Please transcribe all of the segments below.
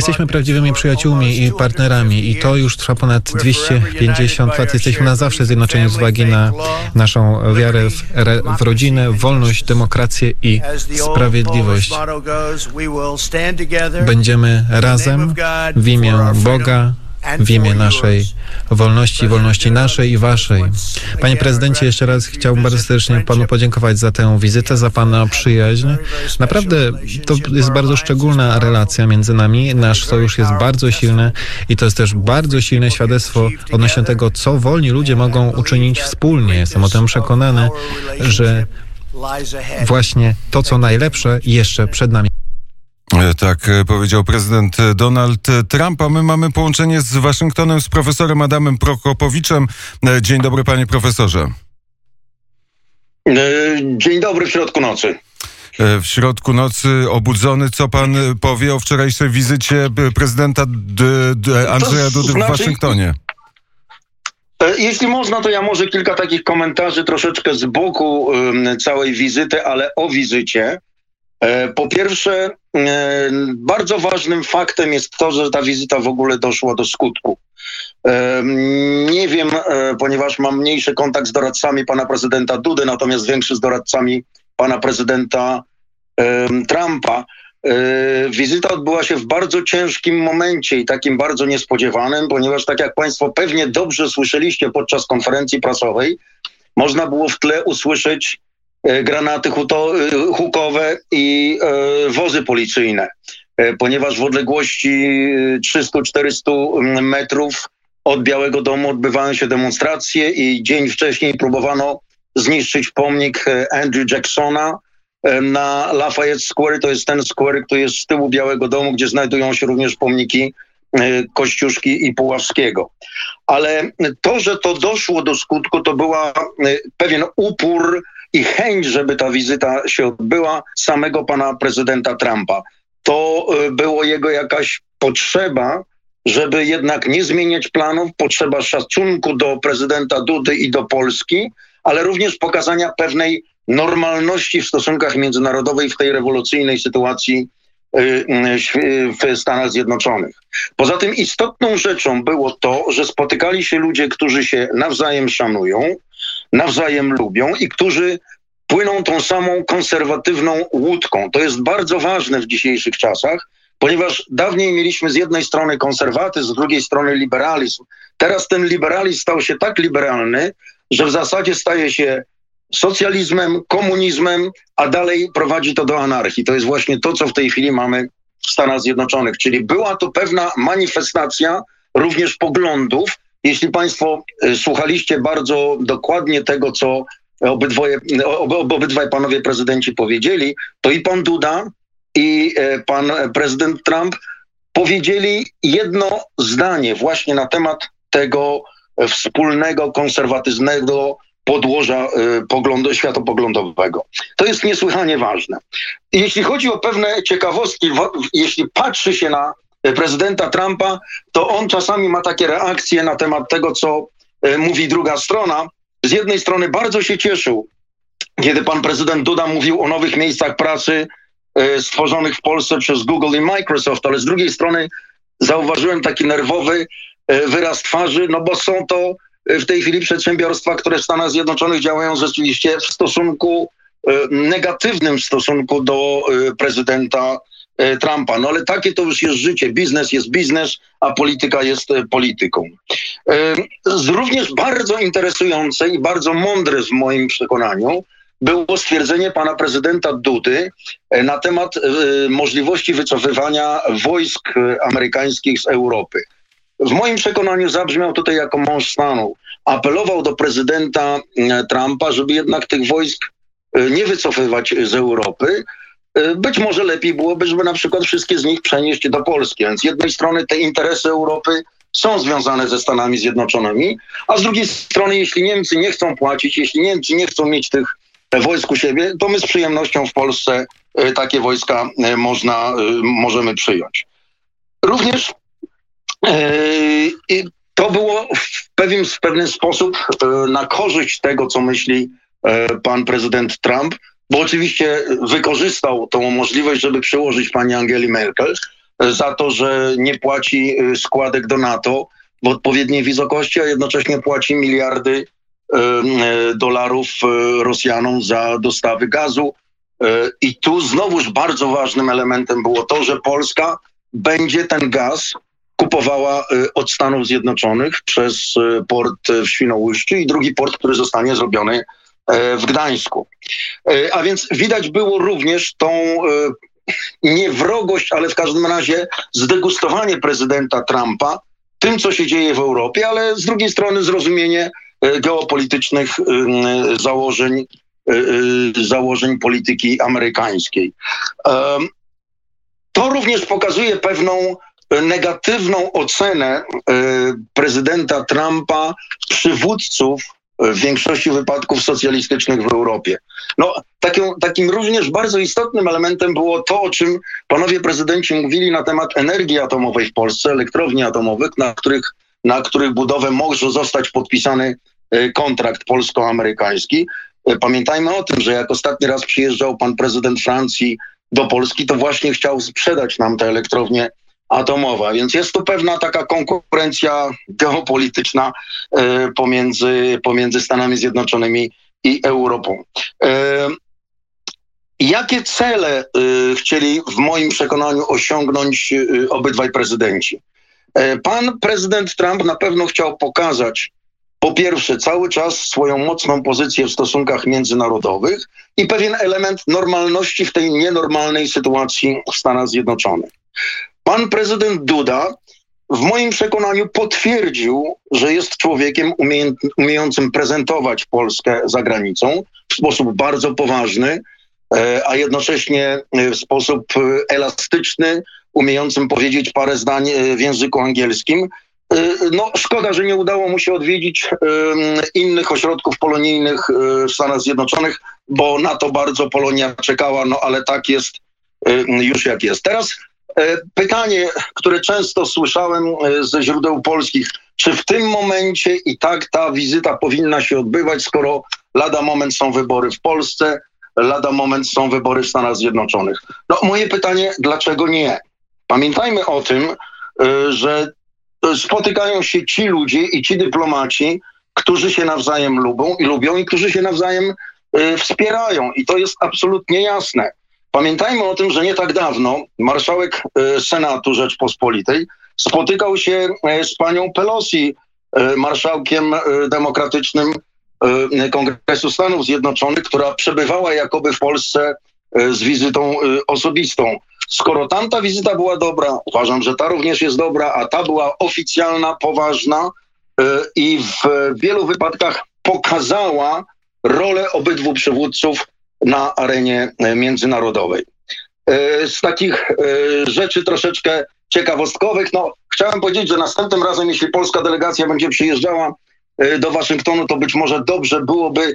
Jesteśmy prawdziwymi przyjaciółmi i partnerami i to już trwa ponad 250 lat. Jesteśmy na zawsze zjednoczeni z uwagi na naszą wiarę w, w rodzinę, wolność, demokrację i sprawiedliwość. Będziemy razem w imię Boga, w imię naszej wolności, wolności naszej i waszej. Panie prezydencie, jeszcze raz chciałbym bardzo serdecznie panu podziękować za tę wizytę, za pana przyjaźń. Naprawdę to jest bardzo szczególna relacja między nami. Nasz sojusz jest bardzo silny i to jest też bardzo silne świadectwo odnośnie tego, co wolni ludzie mogą uczynić wspólnie. Jestem o tym przekonany, że właśnie to, co najlepsze, jeszcze przed nami. E, tak e, powiedział prezydent Donald Trump, a my mamy połączenie z Waszyngtonem z profesorem Adamem Prokopowiczem. E, dzień dobry panie profesorze. Dzień dobry w środku nocy. W środku nocy obudzony, co pan powie o wczorajszej wizycie prezydenta Andrzeja Dudy w znaczy, Waszyngtonie? Jeśli można, to ja może kilka takich komentarzy troszeczkę z boku całej wizyty, ale o wizycie. Po pierwsze, bardzo ważnym faktem jest to, że ta wizyta w ogóle doszła do skutku. E, nie wiem, ponieważ mam mniejszy kontakt z doradcami pana prezydenta Dudy, natomiast większy z doradcami pana prezydenta Trumpa. Wizyta odbyła się w bardzo ciężkim momencie i takim bardzo niespodziewanym, ponieważ tak jak Państwo pewnie dobrze słyszeliście podczas konferencji prasowej, można było w tle usłyszeć E, granaty e, hukowe i e, wozy policyjne, ponieważ w odległości 300-400 metrów od Białego Domu odbywają się demonstracje i dzień wcześniej próbowano zniszczyć pomnik Andrew Jacksona na Lafayette Square. To jest ten square, który jest z tyłu Białego Domu, gdzie znajdują się również pomniki Kościuszki i Puławskiego. Ale to, że to doszło do skutku, to była pewien upór i chęć, żeby ta wizyta się odbyła samego pana prezydenta Trumpa. To y, było jego jakaś potrzeba, żeby jednak nie zmieniać planów, potrzeba szacunku do prezydenta Dudy i do Polski, ale również pokazania pewnej normalności w stosunkach międzynarodowych w tej rewolucyjnej sytuacji w Stanach Zjednoczonych. Poza tym istotną rzeczą było to, że spotykali się ludzie, którzy się nawzajem szanują, nawzajem lubią i którzy płyną tą samą konserwatywną łódką. To jest bardzo ważne w dzisiejszych czasach, ponieważ dawniej mieliśmy z jednej strony konserwatyzm, z drugiej strony liberalizm. Teraz ten liberalizm stał się tak liberalny, że w zasadzie staje się socjalizmem, komunizmem, a dalej prowadzi to do anarchii. To jest właśnie to, co w tej chwili mamy w Stanach Zjednoczonych. Czyli była to pewna manifestacja również poglądów, jeśli Państwo y, słuchaliście bardzo dokładnie tego, co obydwoje, ob, obydwaj panowie prezydenci powiedzieli, to i pan Duda, i e, pan prezydent Trump powiedzieli jedno zdanie właśnie na temat tego wspólnego konserwatywnego podłoża y, poglądu, światopoglądowego. To jest niesłychanie ważne. Jeśli chodzi o pewne ciekawostki, jeśli patrzy się na prezydenta Trumpa, to on czasami ma takie reakcje na temat tego, co e, mówi druga strona. Z jednej strony bardzo się cieszył, kiedy pan prezydent Duda mówił o nowych miejscach pracy stworzonych w Polsce przez Google i Microsoft, ale z drugiej strony zauważyłem taki nerwowy wyraz twarzy, no bo są to w tej chwili przedsiębiorstwa, które w Stanach Zjednoczonych działają rzeczywiście w stosunku negatywnym w stosunku do prezydenta E, Trumpa. No ale takie to już jest życie. Biznes jest biznes, a polityka jest e, polityką. E, również bardzo interesujące i bardzo mądre w moim przekonaniu było stwierdzenie pana prezydenta Dudy na temat możliwości wycofywania wojsk amerykańskich z Europy. W moim przekonaniu zabrzmiał tutaj jako mąż stanu. Apelował do prezydenta Trumpa, żeby jednak tych wojsk nie wycofywać z Europy, Y, być może lepiej byłoby, żeby na przykład wszystkie z nich przenieść do Polski. Więc z jednej strony te interesy Europy są związane ze Stanami Zjednoczonymi, a z drugiej strony, jeśli Niemcy nie chcą płacić, jeśli Niemcy nie chcą mieć tych wojsk u siebie, to my z przyjemnością w Polsce takie wojska można, możemy przyjąć. Również to było w pewien, w pewien sposób na korzyść tego, co myśli pan prezydent Trump, bo oczywiście wykorzystał tą możliwość, żeby przełożyć pani Angeli Merkel, za to, że nie płaci składek do NATO w odpowiedniej wysokości, a jednocześnie płaci miliardy dolarów Rosjanom za dostawy gazu. I tu znowuż bardzo ważnym elementem było to, że Polska będzie ten gaz kupowała od Stanów Zjednoczonych przez port w Świnoujściu i drugi port, który zostanie zrobiony w Gdańsku. A więc widać było również tą nie wrogość, ale w każdym razie zdegustowanie prezydenta Trumpa tym, co się dzieje w Europie, ale z drugiej strony zrozumienie e, geopolitycznych założeń, e, e, założeń polityki amerykańskiej. To również pokazuje pewną negatywną ocenę prezydenta Trumpa przywódców w większości wypadków socjalistycznych w Europie. No, takim, takim również bardzo istotnym elementem było to, o czym panowie prezydenci mówili na temat energii atomowej w Polsce, elektrowni atomowych, na których, na których budowę może zostać podpisany e, kontrakt polsko-amerykański. E, pamiętajmy o tym, że jak ostatni raz przyjeżdżał pan prezydent Francji do Polski, to właśnie chciał sprzedać nam te elektrownie atomowa. Więc jest tu pewna taka konkurencja geopolityczna e, pomiędzy, pomiędzy Stanami Zjednoczonymi i Europą. E, jakie cele e, chcieli w moim przekonaniu osiągnąć obydwaj prezydenci? Pan prezydent Trump na pewno chciał pokazać, po pierwsze, cały czas swoją mocną pozycję w stosunkach międzynarodowych i pewien element normalności w tej nienormalnej sytuacji w Stanach Zjednoczonych. Pan prezydent Duda w moim przekonaniu potwierdził, że jest człowiekiem umiejącym prezentować Polskę za granicą w sposób bardzo poważny, e, a jednocześnie w sposób elastyczny, umiejącym powiedzieć parę zdań e, w języku angielskim. E, no, szkoda, że nie udało mu się odwiedzić innych ośrodków polonijnych w Stanach Zjednoczonych, bo na to bardzo Polonia czekała, no ale tak jest już jak jest. Teraz E, pytanie, które często słyszałem e, ze źródeł polskich, czy w tym momencie i tak ta wizyta powinna się odbywać, skoro lada moment są wybory w Polsce, lada moment są wybory w Stanach Zjednoczonych? No moje pytanie, dlaczego nie? Pamiętajmy o tym, e, że spotykają się ci ludzie i ci dyplomaci, którzy się nawzajem lubią i lubią i którzy się nawzajem wspierają. I to jest absolutnie jasne. Pamiętajmy o tym, że nie tak dawno marszałek e, Senatu Rzeczpospolitej spotykał się e, z panią Pelosi, e, marszałkiem demokratycznym Kongresu Stanów Zjednoczonych, która przebywała jakoby w Polsce z wizytą osobistą. Skoro tamta wizyta była dobra, uważam, że ta również jest dobra, a ta była oficjalna, poważna i w wielu wypadkach pokazała rolę obydwu przywódców na arenie e, międzynarodowej. E, z takich e, rzeczy troszeczkę ciekawostkowych, no chciałem powiedzieć, że następnym razem, jeśli polska delegacja będzie przyjeżdżała do Waszyngtonu, to być może dobrze byłoby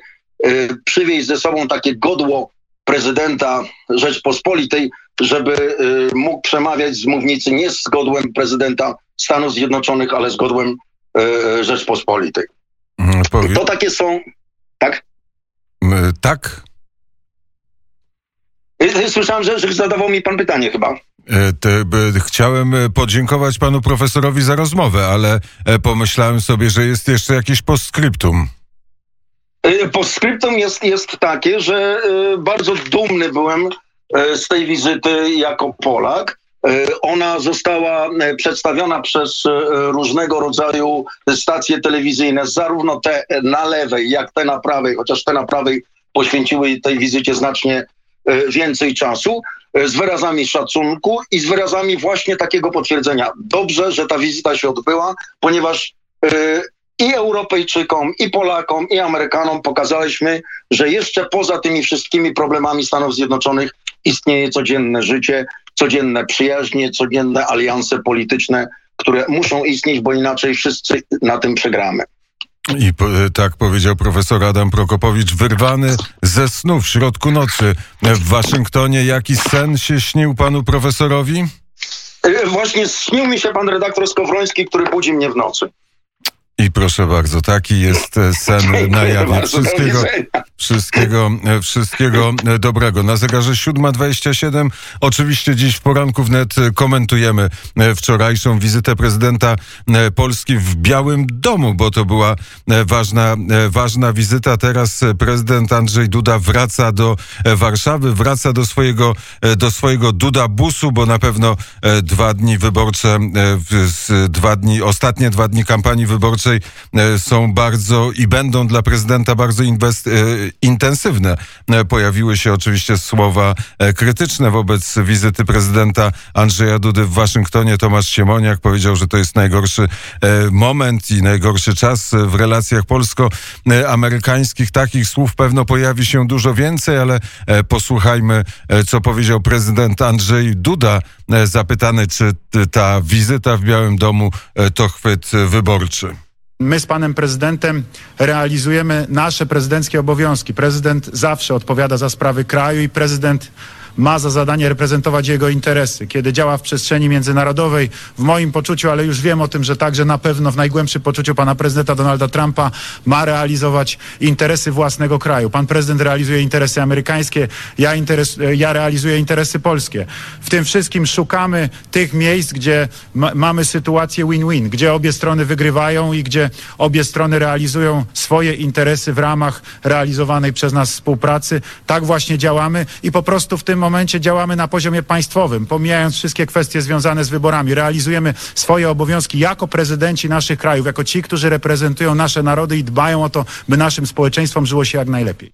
przywieźć ze sobą takie godło prezydenta Rzeczpospolitej, żeby mógł przemawiać z mównicy nie z godłem prezydenta Stanów Zjednoczonych, ale z godłem Rzeczpospolitej. Mm, powie... To takie są. Tak? Tak, Słyszałem, że, że zadawał mi pan pytanie chyba. E, chciałem e, podziękować panu profesorowi za rozmowę, ale e, pomyślałem sobie, że jest jeszcze jakieś postscriptum. Postscriptum jest, jest takie, że bardzo dumny byłem z tej wizyty jako Polak. Ona została przedstawiona przez różnego rodzaju stacje telewizyjne, zarówno te na lewej, jak te na prawej, chociaż te na prawej poświęciły tej wizycie znacznie więcej czasu e, z wyrazami szacunku i z wyrazami właśnie takiego potwierdzenia. Dobrze, że ta wizyta się odbyła, ponieważ e, i Europejczykom, i Polakom, i Amerykanom pokazaliśmy, że jeszcze poza tymi wszystkimi problemami Stanów Zjednoczonych istnieje codzienne życie, codzienne przyjaźnie, codzienne alianse polityczne, które muszą istnieć, bo inaczej wszyscy na tym przegramy. I po, tak powiedział profesor Adam Prokopowicz, wyrwany ze snu w środku nocy w Waszyngtonie. Jaki sen się śnił panu profesorowi? E, właśnie śnił mi się pan redaktor Skowroński, który budzi mnie w nocy. I proszę bardzo, taki jest e, sen na jawie. Wszystkiego, wszystkiego, e, wszystkiego e, dobrego. Na zegarze 7.27. Oczywiście dziś w poranku wnet komentujemy wczorajszą wizytę prezydenta Polski w Białym Domu, bo to była ważna, ważna wizyta. Teraz prezydent Andrzej Duda wraca do Warszawy, wraca do swojego, do swojego Duda busu, bo na pewno dwa dni wyborcze, dwa dni, ostatnie dwa dni kampanii wyborczej e, są bardzo i będą dla prezydenta bardzo inwest, e, intensywne. E, Pojawiły się oczywiście słowa krytyczne wobec wizyty prezydenta Andrzeja Dudy w Waszyngtonie. Tomasz Siemoniak powiedział, że to jest najgorszy moment i najgorszy czas w relacjach polsko-amerykańskich. Takich słów pewno pojawi się dużo więcej, ale posłuchajmy, co powiedział prezydent Andrzej Duda, zapytany, czy ta wizyta w Białym Domu to chwyt wyborczy. My z panem prezydentem realizujemy nasze prezydenckie obowiązki. Prezydent zawsze odpowiada za sprawy kraju i prezydent ma za zadanie reprezentować jego interesy. Kiedy działa w przestrzeni międzynarodowej, w moim poczuciu, ale już wiem o tym, że także na pewno w najgłębszym poczuciu pana prezydenta Donalda Trumpa ma realizować interesy własnego kraju. Pan prezydent realizuje interesy amerykańskie, ja, interes, ja realizuję interesy polskie. W tym wszystkim szukamy tych miejsc, gdzie ma, mamy sytuację win-win, gdzie obie strony wygrywają i gdzie obie strony realizują swoje interesy w ramach realizowanej przez nas współpracy. Tak właśnie działamy i po prostu w tym momencie działamy na poziomie państwowym, pomijając wszystkie kwestie związane z wyborami. Realizujemy swoje obowiązki jako prezydenci naszych krajów, jako ci, którzy reprezentują nasze narody i dbają o to, by naszym społeczeństwom żyło się jak najlepiej.